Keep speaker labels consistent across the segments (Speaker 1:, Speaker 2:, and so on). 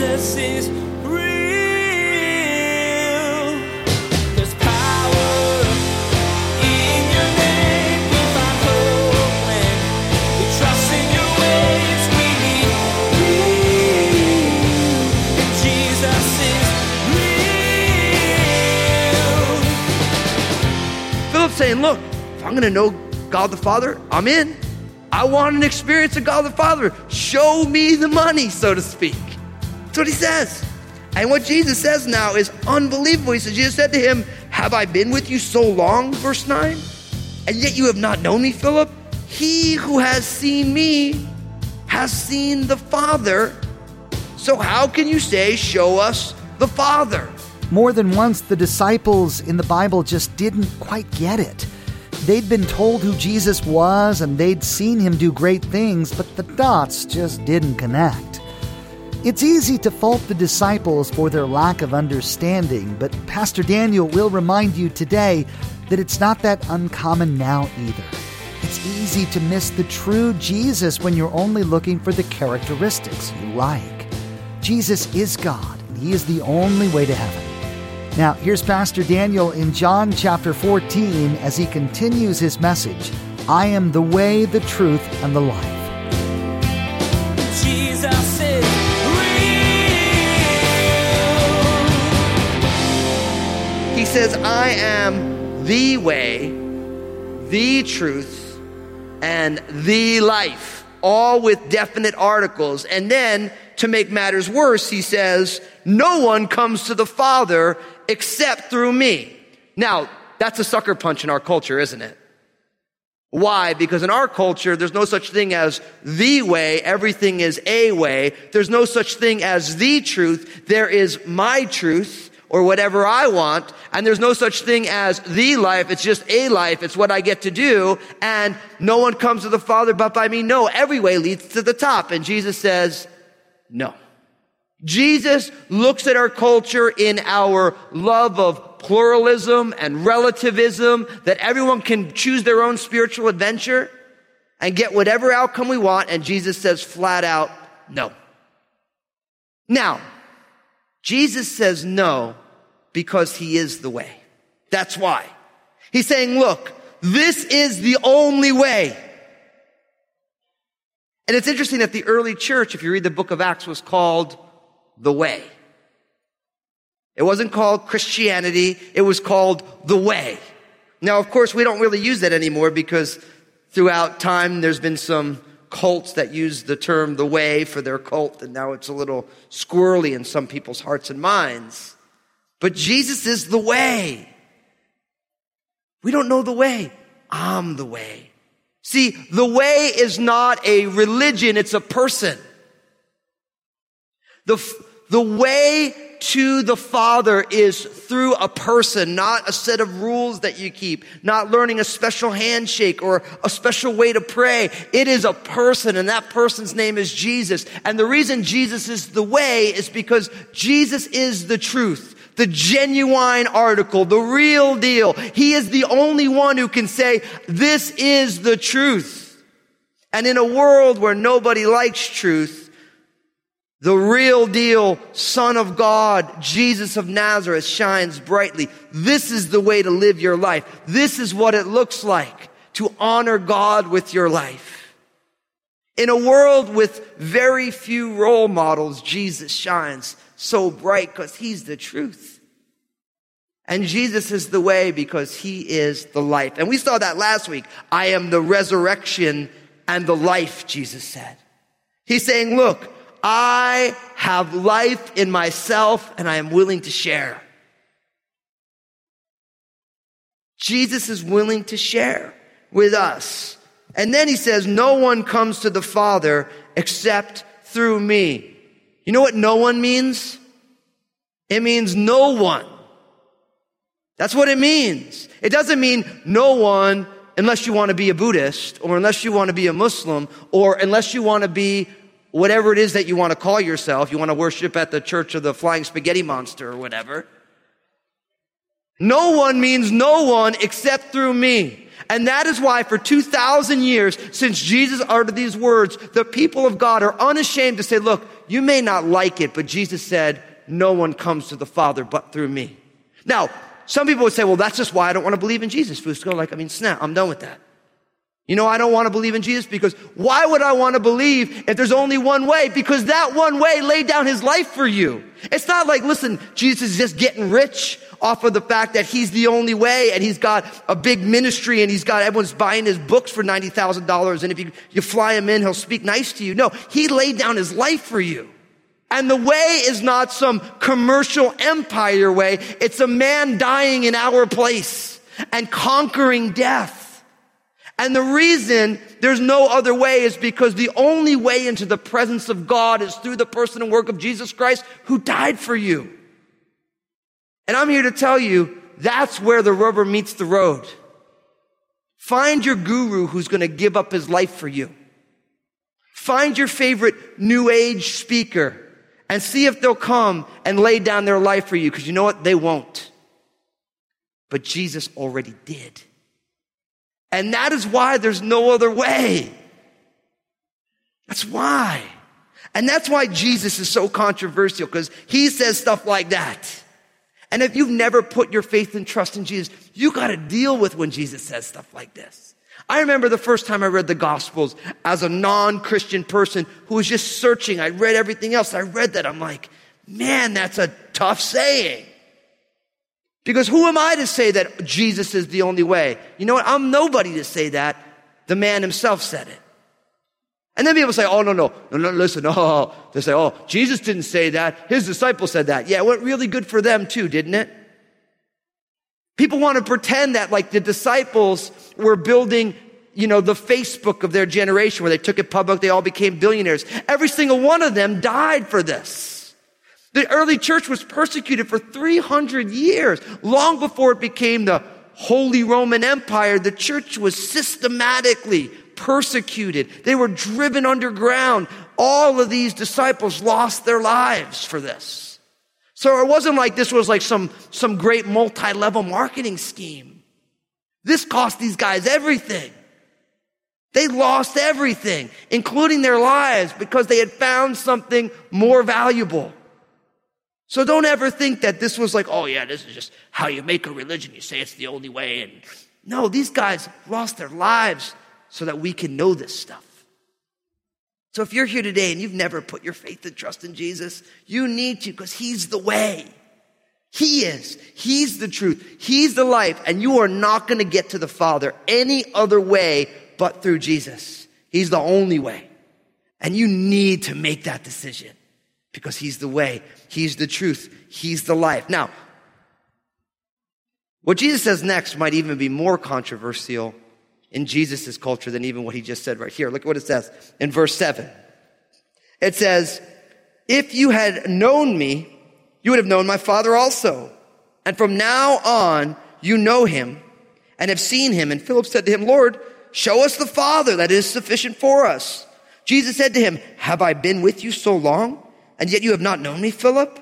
Speaker 1: Jesus is
Speaker 2: saying, Look, if I'm going to know God the Father, I'm in. I want an experience of God the Father. Show me the money, so to speak. That's what he says. And what Jesus says now is unbelievable. He says, Jesus said to him, Have I been with you so long? Verse 9. And yet you have not known me, Philip? He who has seen me has seen the Father. So how can you say, Show us the Father?
Speaker 3: More than once, the disciples in the Bible just didn't quite get it. They'd been told who Jesus was and they'd seen him do great things, but the dots just didn't connect. It's easy to fault the disciples for their lack of understanding, but Pastor Daniel will remind you today that it's not that uncommon now either. It's easy to miss the true Jesus when you're only looking for the characteristics you like. Jesus is God, and He is the only way to heaven. Now, here's Pastor Daniel in John chapter 14 as he continues his message I am the way, the truth, and the life.
Speaker 2: Says, I am the way, the truth, and the life, all with definite articles. And then, to make matters worse, he says, No one comes to the Father except through me. Now, that's a sucker punch in our culture, isn't it? Why? Because in our culture, there's no such thing as the way. Everything is a way. There's no such thing as the truth. There is my truth or whatever I want. And there's no such thing as the life. It's just a life. It's what I get to do. And no one comes to the Father but by me. No, every way leads to the top. And Jesus says, no. Jesus looks at our culture in our love of pluralism and relativism, that everyone can choose their own spiritual adventure and get whatever outcome we want. And Jesus says flat out, no. Now, Jesus says no because he is the way. That's why. He's saying, look, this is the only way. And it's interesting that the early church, if you read the book of Acts, was called the way. It wasn't called Christianity. It was called the way. Now, of course, we don't really use that anymore because throughout time there's been some cults that use the term the way for their cult and now it's a little squirrely in some people's hearts and minds. But Jesus is the way. We don't know the way. I'm the way. See, the way is not a religion, it's a person. The, the way to the Father is through a person, not a set of rules that you keep, not learning a special handshake or a special way to pray. It is a person and that person's name is Jesus. And the reason Jesus is the way is because Jesus is the truth the genuine article, the real deal. He is the only one who can say, this is the truth. And in a world where nobody likes truth, the real deal Son of God, Jesus of Nazareth shines brightly. This is the way to live your life. This is what it looks like to honor God with your life. In a world with very few role models, Jesus shines so bright because he's the truth. And Jesus is the way because he is the life. And we saw that last week. I am the resurrection and the life, Jesus said. He's saying, look, I have life in myself and I am willing to share. Jesus is willing to share with us. And then he says, no one comes to the Father except through me. You know what no one means? It means no one. That's what it means. It doesn't mean no one unless you want to be a Buddhist or unless you want to be a Muslim or unless you want to be whatever it is that you want to call yourself. You want to worship at the church of the flying spaghetti monster or whatever. No one means no one except through me. And that is why for 2,000 years, since Jesus uttered these words, the people of God are unashamed to say, look, you may not like it, but Jesus said, no one comes to the Father but through me. Now, some people would say, well, that's just why I don't want to believe in Jesus, Fusco. Like, I mean, snap, I'm done with that. You know, I don't want to believe in Jesus because why would I want to believe if there's only one way? Because that one way laid down his life for you. It's not like, listen, Jesus is just getting rich off of the fact that he's the only way and he's got a big ministry and he's got everyone's buying his books for $90,000. And if you, you fly him in, he'll speak nice to you. No, he laid down his life for you. And the way is not some commercial empire way. It's a man dying in our place and conquering death. And the reason there's no other way is because the only way into the presence of God is through the person and work of Jesus Christ who died for you. And I'm here to tell you that's where the rubber meets the road. Find your guru who's going to give up his life for you. Find your favorite new age speaker and see if they'll come and lay down their life for you because you know what? They won't. But Jesus already did. And that is why there's no other way. That's why. And that's why Jesus is so controversial because he says stuff like that. And if you've never put your faith and trust in Jesus, you got to deal with when Jesus says stuff like this. I remember the first time I read the Gospels as a non-Christian person who was just searching. I read everything else. I read that. I'm like, man, that's a tough saying. Because who am I to say that Jesus is the only way? You know what? I'm nobody to say that. The man himself said it. And then people say, oh, no, no, no, no, listen, oh, they say, oh, Jesus didn't say that. His disciples said that. Yeah, it went really good for them too, didn't it? People want to pretend that like the disciples were building, you know, the Facebook of their generation where they took it public, they all became billionaires. Every single one of them died for this. The early church was persecuted for 300 years. Long before it became the Holy Roman Empire, the church was systematically persecuted. They were driven underground. All of these disciples lost their lives for this. So it wasn't like this was like some, some great multi-level marketing scheme. This cost these guys everything. They lost everything, including their lives, because they had found something more valuable. So don't ever think that this was like, oh yeah, this is just how you make a religion. You say it's the only way. And no, these guys lost their lives so that we can know this stuff. So if you're here today and you've never put your faith and trust in Jesus, you need to because he's the way. He is. He's the truth. He's the life. And you are not going to get to the Father any other way but through Jesus. He's the only way. And you need to make that decision because he's the way, he's the truth, he's the life. Now, what Jesus says next might even be more controversial in Jesus' culture than even what he just said right here. Look at what it says in verse 7. It says, If you had known me, you would have known my Father also. And from now on, you know him and have seen him. And Philip said to him, Lord, show us the Father. That is sufficient for us. Jesus said to him, Have I been with you so long? and yet you have not known me, Philip?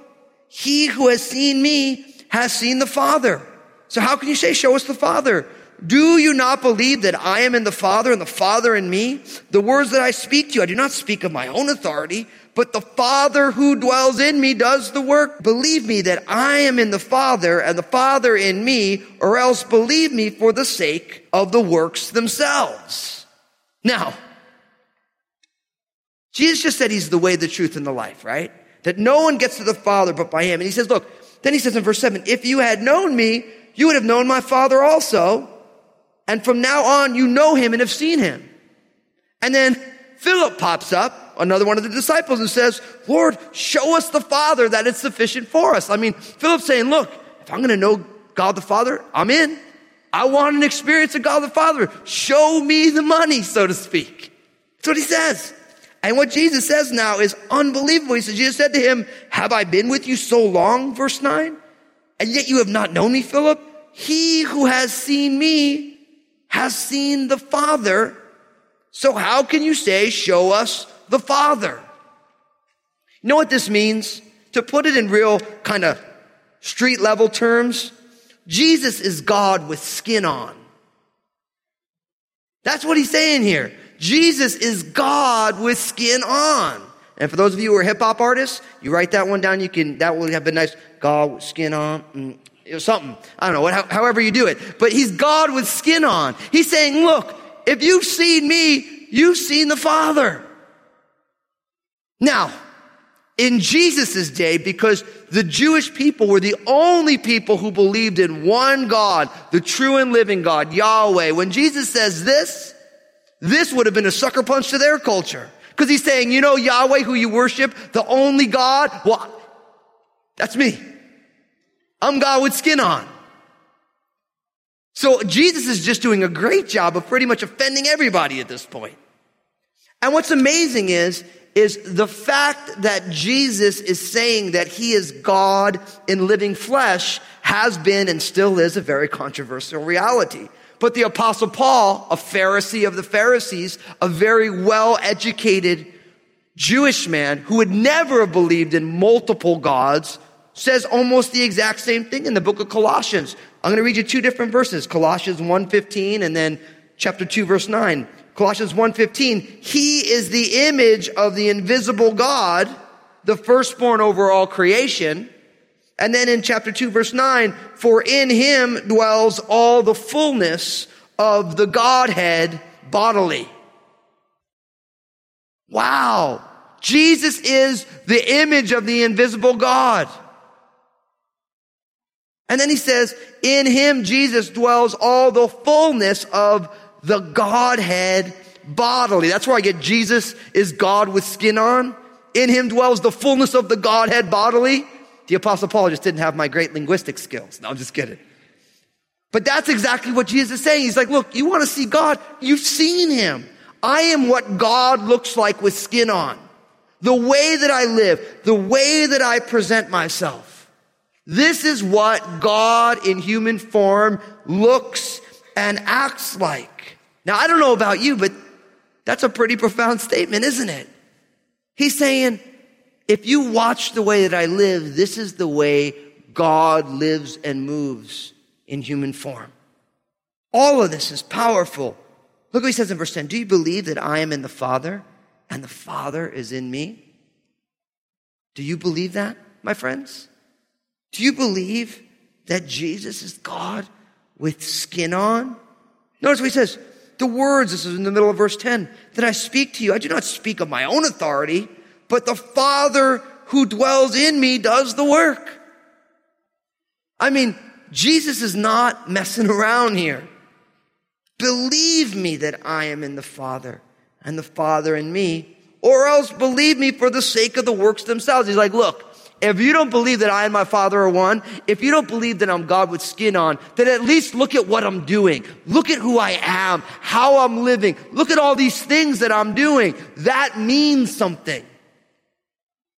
Speaker 2: He who has seen me has seen the Father. So how can you say, show us the Father? Do you not believe that I am in the Father and the Father in me? The words that I speak to you, I do not speak of my own authority, but the Father who dwells in me does the work. Believe me that I am in the Father and the Father in me, or else believe me for the sake of the works themselves. Now, Jesus just said he's the way, the truth, and the life, right? That no one gets to the Father but by him. And he says, look, then he says in verse 7, if you had known me, you would have known my Father also. And from now on, you know him and have seen him. And then Philip pops up, another one of the disciples, and says, Lord, show us the Father that it's sufficient for us. I mean, Philip's saying, look, if I'm going to know God the Father, I'm in. I want an experience of God the Father. Show me the money, so to speak. That's what he says. And what Jesus says now is unbelievable. He says, Jesus said to him, have I been with you so long? Verse nine. And yet you have not known me, Philip. He who has seen me has seen the Father. So how can you say, show us the Father? You know what this means? To put it in real kind of street level terms, Jesus is God with skin on. That's what he's saying here. Jesus is God with skin on. And for those of you who are hip hop artists, you write that one down. You can, that will have a nice God with skin on. Mm, Know, something. I don't know, what, however you do it. But he's God with skin on. He's saying, look, if you've seen me, you've seen the Father. Now, in Jesus' day, because the Jewish people were the only people who believed in one God, the true and living God, Yahweh. When Jesus says this, this would have been a sucker punch to their culture. Because he's saying, you know, Yahweh, who you worship, the only God, well, that's me. I'm God with skin on. So Jesus is just doing a great job of pretty much offending everybody at this point. And what's amazing is, is the fact that Jesus is saying that he is God in living flesh has been and still is a very controversial reality. But the apostle Paul, a Pharisee of the Pharisees, a very well educated Jewish man who would never have believed in multiple gods, says almost the exact same thing in the book of Colossians. I'm going to read you two different verses, Colossians 1:15 and then chapter 2 verse 9. Colossians 1:15, he is the image of the invisible God, the firstborn over all creation. And then in chapter 2 verse 9, for in him dwells all the fullness of the Godhead bodily. Wow. Jesus is the image of the invisible God. And then he says, in him, Jesus dwells all the fullness of the Godhead bodily. That's where I get Jesus is God with skin on. In him dwells the fullness of the Godhead bodily. The apostle Paul just didn't have my great linguistic skills. No, I'm just kidding. But that's exactly what Jesus is saying. He's like, look, you want to see God? You've seen him. I am what God looks like with skin on. The way that I live, the way that I present myself. This is what God in human form looks and acts like. Now, I don't know about you, but that's a pretty profound statement, isn't it? He's saying, if you watch the way that I live, this is the way God lives and moves in human form. All of this is powerful. Look what he says in verse 10. Do you believe that I am in the Father and the Father is in me? Do you believe that, my friends? Do you believe that Jesus is God with skin on? Notice what he says. The words, this is in the middle of verse 10, that I speak to you, I do not speak of my own authority, but the Father who dwells in me does the work. I mean, Jesus is not messing around here. Believe me that I am in the Father and the Father in me, or else believe me for the sake of the works themselves. He's like, look, if you don't believe that I and my Father are one, if you don't believe that I'm God with skin on, then at least look at what I'm doing. Look at who I am, how I'm living. Look at all these things that I'm doing. That means something.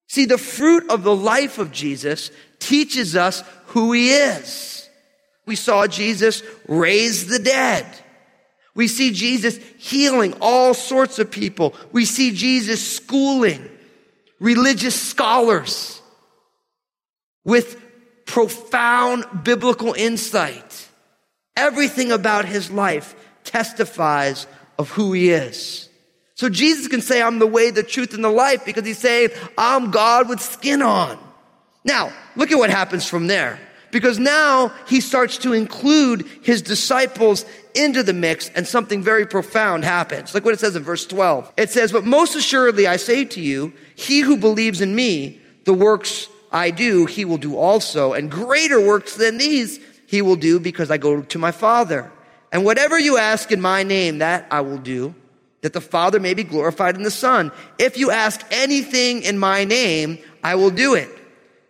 Speaker 2: See, the fruit of the life of Jesus teaches us who he is. We saw Jesus raise the dead. We see Jesus healing all sorts of people. We see Jesus schooling religious scholars with profound biblical insight. Everything about his life testifies of who he is. So Jesus can say, I'm the way, the truth, and the life because he's saying, I'm God with skin on. Now, look at what happens from there. Because now he starts to include his disciples into the mix and something very profound happens. Look what it says in verse 12. It says, But most assuredly I say to you, he who believes in me, the works I do, he will do also. And greater works than these he will do because I go to my Father. And whatever you ask in my name, that I will do, that the Father may be glorified in the Son. If you ask anything in my name, I will do it.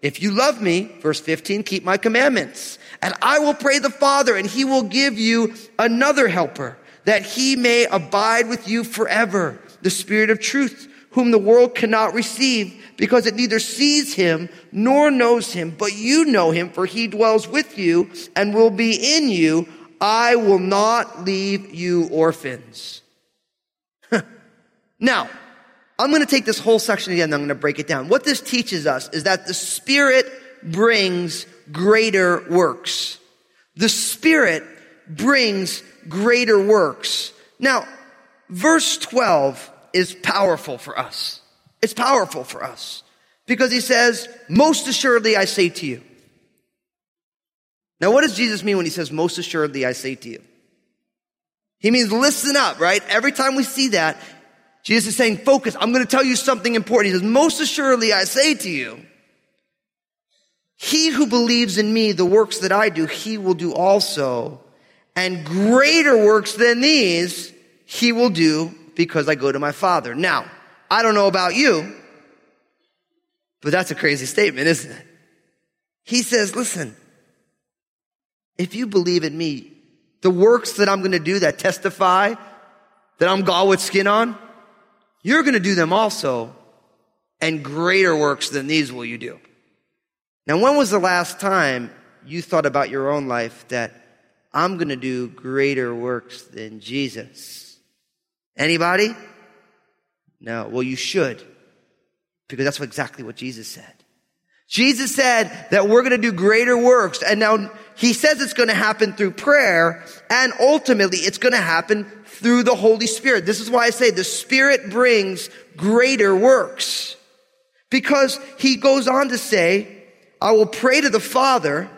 Speaker 2: If you love me, verse 15, keep my commandments. And I will pray the Father, and he will give you another helper, that he may abide with you forever, the Spirit of truth, whom the world cannot receive because it neither sees him nor knows him, but you know him, for he dwells with you and will be in you. I will not leave you orphans. now, I'm going to take this whole section again and I'm going to break it down. What this teaches us is that the Spirit brings greater works. The Spirit brings greater works. Now, verse 12 is powerful for us. It's powerful for us because he says, most assuredly I say to you. Now, what does Jesus mean when he says, most assuredly I say to you? He means listen up, right? Every time we see that, Jesus is saying, focus. I'm going to tell you something important. He says, most assuredly I say to you, he who believes in me, the works that I do, he will do also. And greater works than these, he will do because I go to my Father. Now, I don't know about you, but that's a crazy statement, isn't it? He says, listen, if you believe in me, the works that I'm going to do that testify that I'm God with skin on, you're going to do them also, and greater works than these will you do. Now, when was the last time you thought about your own life that I'm going to do greater works than Jesus? Anybody? No. Well, you should, because that's exactly what Jesus said. Jesus said that we're going to do greater works, and now he says it's going to happen through prayer, and ultimately it's going to happen through the Holy Spirit. This is why I say the Spirit brings greater works. Because he goes on to say, I will pray to the Father,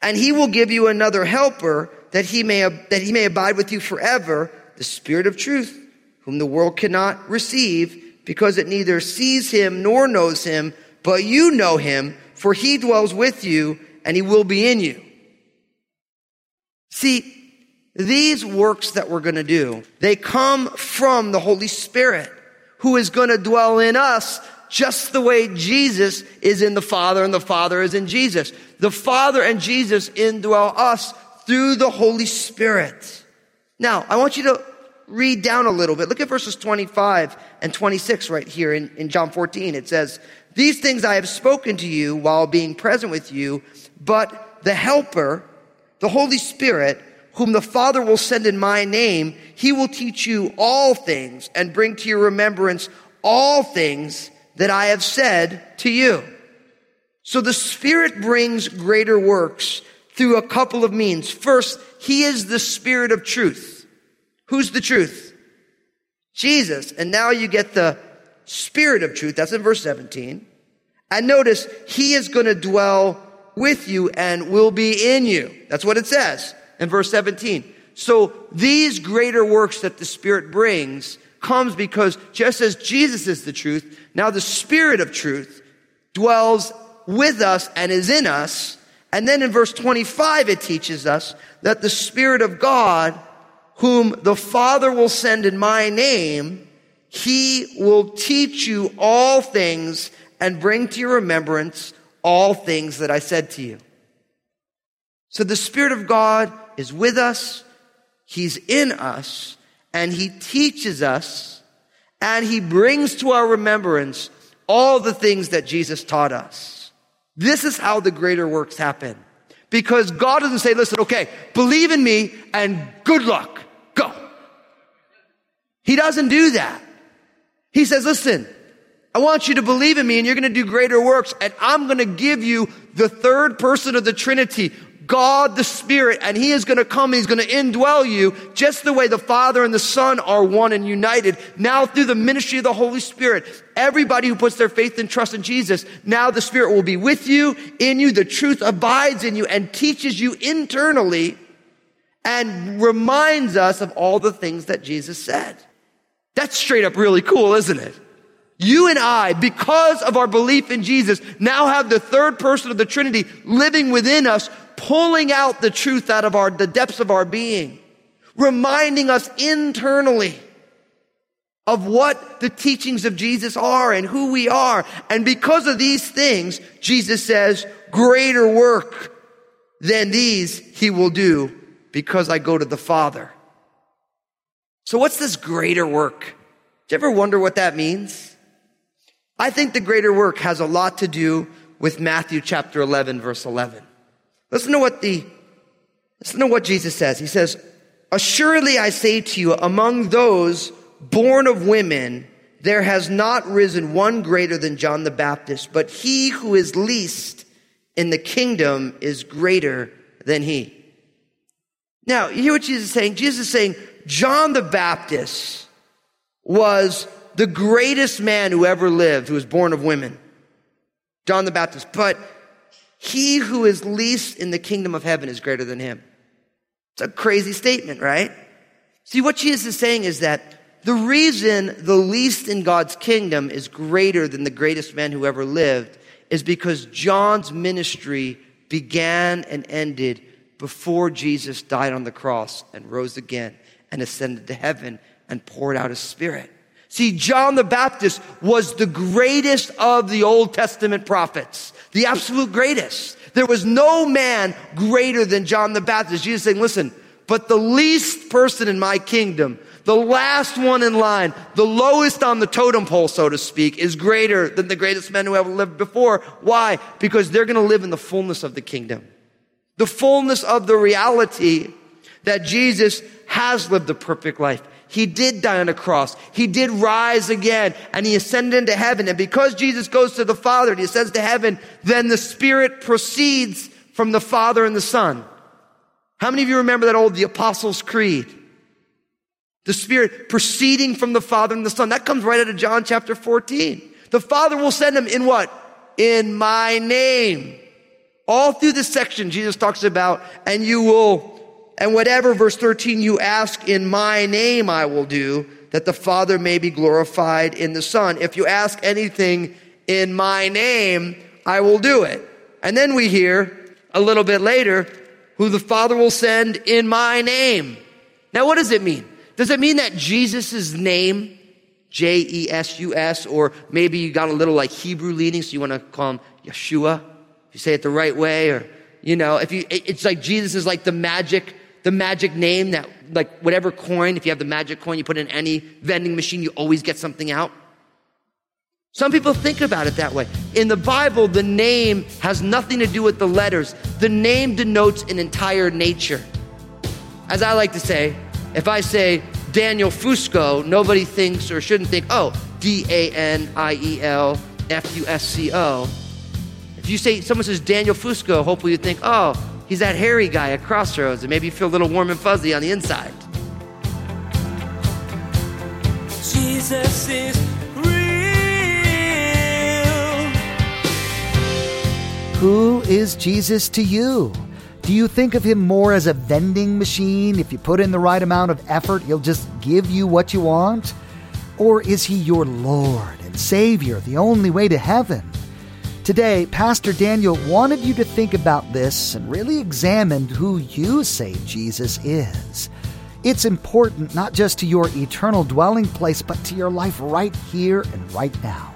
Speaker 2: and he will give you another helper that he may, that he may abide with you forever, the Spirit of truth, whom the world cannot receive because it neither sees him nor knows him, but you know him, for he dwells with you and he will be in you. See, these works that we're going to do, they come from the Holy Spirit who is going to dwell in us just the way Jesus is in the Father and the Father is in Jesus. The Father and Jesus indwell us through the Holy Spirit. Now, I want you to read down a little bit. Look at verses 25 and 26 right here in, in John 14. It says, These things I have spoken to you while being present with you, but the Helper, the Holy Spirit, whom the Father will send in my name, he will teach you all things and bring to your remembrance all things that I have said to you. So the Spirit brings greater works through a couple of means. First, He is the Spirit of truth. Who's the truth? Jesus. And now you get the Spirit of truth. That's in verse 17. And notice, He is going to dwell with you and will be in you. That's what it says in verse 17. So these greater works that the Spirit brings comes because just as Jesus is the truth, now the Spirit of truth dwells with us and is in us. And then in verse 25, it teaches us that the Spirit of God, whom the Father will send in my name, he will teach you all things and bring to your remembrance all things that I said to you. So the Spirit of God is with us. He's in us and he teaches us and he brings to our remembrance all the things that Jesus taught us. This is how the greater works happen. Because God doesn't say, listen, okay, believe in me and good luck. He doesn't do that. He says, listen, I want you to believe in me and you're going to do greater works and I'm going to give you the third person of the Trinity, God the Spirit, and He is going to come He's going to indwell you just the way the Father and the Son are one and united. Now through the ministry of the Holy Spirit, everybody who puts their faith and trust in Jesus, now the Spirit will be with you, in you, the truth abides in you and teaches you internally and reminds us of all the things that Jesus said. That's straight up really cool, isn't it? You and I, because of our belief in Jesus, now have the third person of the Trinity living within us, pulling out the truth out of our, the depths of our being, reminding us internally of what the teachings of Jesus are and who we are. And because of these things, Jesus says, greater work than these he will do because I go to the Father. So what's this greater work? Do you ever wonder what that means? I think the greater work has a lot to do with Matthew chapter 11 verse 11. Listen to what the, listen to what Jesus says. He says, Assuredly I say to you, among those born of women, there has not risen one greater than John the Baptist, but he who is least in the kingdom is greater than he. Now, you hear what Jesus is saying? Jesus is saying, John the Baptist was the greatest man who ever lived, who was born of women, John the Baptist. But he who is least in the kingdom of heaven is greater than him. It's a crazy statement, right? See, what Jesus is saying is that the reason the least in God's kingdom is greater than the greatest man who ever lived is because John's ministry began and ended before Jesus died on the cross and rose again and ascended to heaven and poured out his spirit. See, John the Baptist was the greatest of the Old Testament prophets, the absolute greatest. There was no man greater than John the Baptist. Jesus saying, listen, but the least person in my kingdom, the last one in line, the lowest on the totem pole, so to speak, is greater than the greatest men who ever lived before. Why? Because they're going to live in the fullness of the kingdom. The fullness of the reality that Jesus has lived a perfect life. He did die on a cross. He did rise again and he ascended into heaven. And because Jesus goes to the Father and he ascends to heaven, then the Spirit proceeds from the Father and the Son. How many of you remember that old, the Apostles' Creed? The Spirit proceeding from the Father and the Son. That comes right out of John chapter 14. The Father will send him in what? In my name. All through this section, Jesus talks about, and you will and whatever, verse 13, you ask in my name, I will do, that the Father may be glorified in the Son. If you ask anything in my name, I will do it. And then we hear a little bit later, who the Father will send in my name. Now, what does it mean? Does it mean that Jesus' name, J E S U S, or maybe you got a little like Hebrew leaning, so you want to call him Yeshua, if you say it the right way, or, you know, if you, it's like Jesus is like the magic the magic name that, like, whatever coin, if you have the magic coin, you put in any vending machine, you always get something out. Some people think about it that way. In the Bible, the name has nothing to do with the letters. The name denotes an entire nature. As I like to say, if I say Daniel Fusco, nobody thinks or shouldn't think, oh, D A N I E L F U S C O. If you say someone says Daniel Fusco, hopefully you think, oh, He's that hairy guy at Crossroads, and maybe you feel a little warm and fuzzy on the inside.
Speaker 1: Jesus is real.
Speaker 3: Who is Jesus to you? Do you think of him more as a vending machine? If you put in the right amount of effort, he'll just give you what you want? Or is he your Lord and Savior, the only way to heaven? Today, Pastor Daniel wanted you to think about this and really examine who you say Jesus is. It's important not just to your eternal dwelling place, but to your life right here and right now.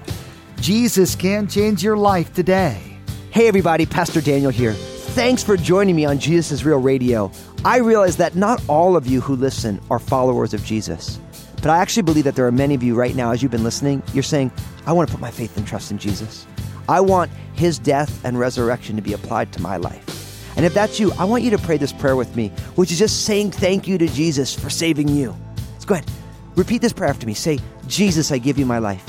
Speaker 3: Jesus can change your life today.
Speaker 4: Hey, everybody, Pastor Daniel here. Thanks for joining me on Jesus is Real Radio. I realize that not all of you who listen are followers of Jesus. But I actually believe that there are many of you right now, as you've been listening, you're saying, I want to put my faith and trust in Jesus. I want his death and resurrection to be applied to my life. And if that's you, I want you to pray this prayer with me, which is just saying thank you to Jesus for saving you. Let's go ahead. Repeat this prayer after me. Say, Jesus, I give you my life.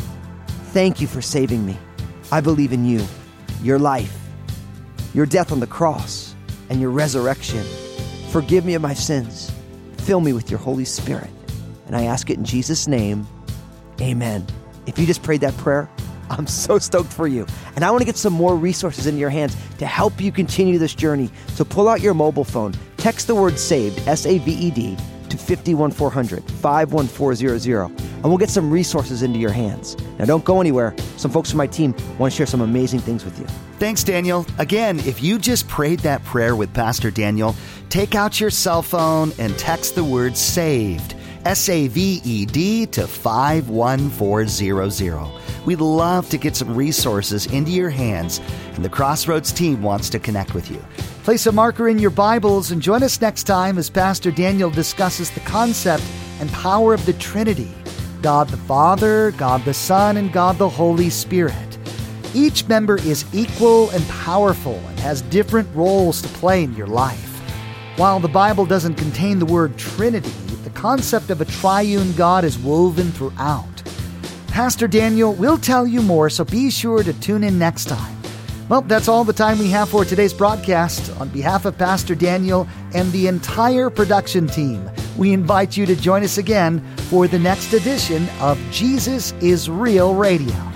Speaker 4: Thank you for saving me. I believe in you, your life, your death on the cross, and your resurrection. Forgive me of my sins. Fill me with your Holy Spirit. And I ask it in Jesus' name. Amen. If you just prayed that prayer, I'm so stoked for you. And I want to get some more resources into your hands to help you continue this journey. So pull out your mobile phone, text the word SAVED, S A V E D, to 51400 51400, and we'll get some resources into your hands. Now, don't go anywhere. Some folks from my team want to share some amazing things with you.
Speaker 3: Thanks, Daniel. Again, if you just prayed that prayer with Pastor Daniel, take out your cell phone and text the word SAVED, S A V E D, to 51400. We'd love to get some resources into your hands, and the Crossroads team wants to connect with you. Place a marker in your Bibles and join us next time as Pastor Daniel discusses the concept and power of the Trinity God the Father, God the Son, and God the Holy Spirit. Each member is equal and powerful and has different roles to play in your life. While the Bible doesn't contain the word Trinity, the concept of a triune God is woven throughout. Pastor Daniel will tell you more, so be sure to tune in next time. Well, that's all the time we have for today's broadcast. On behalf of Pastor Daniel and the entire production team, we invite you to join us again for the next edition of Jesus is Real Radio.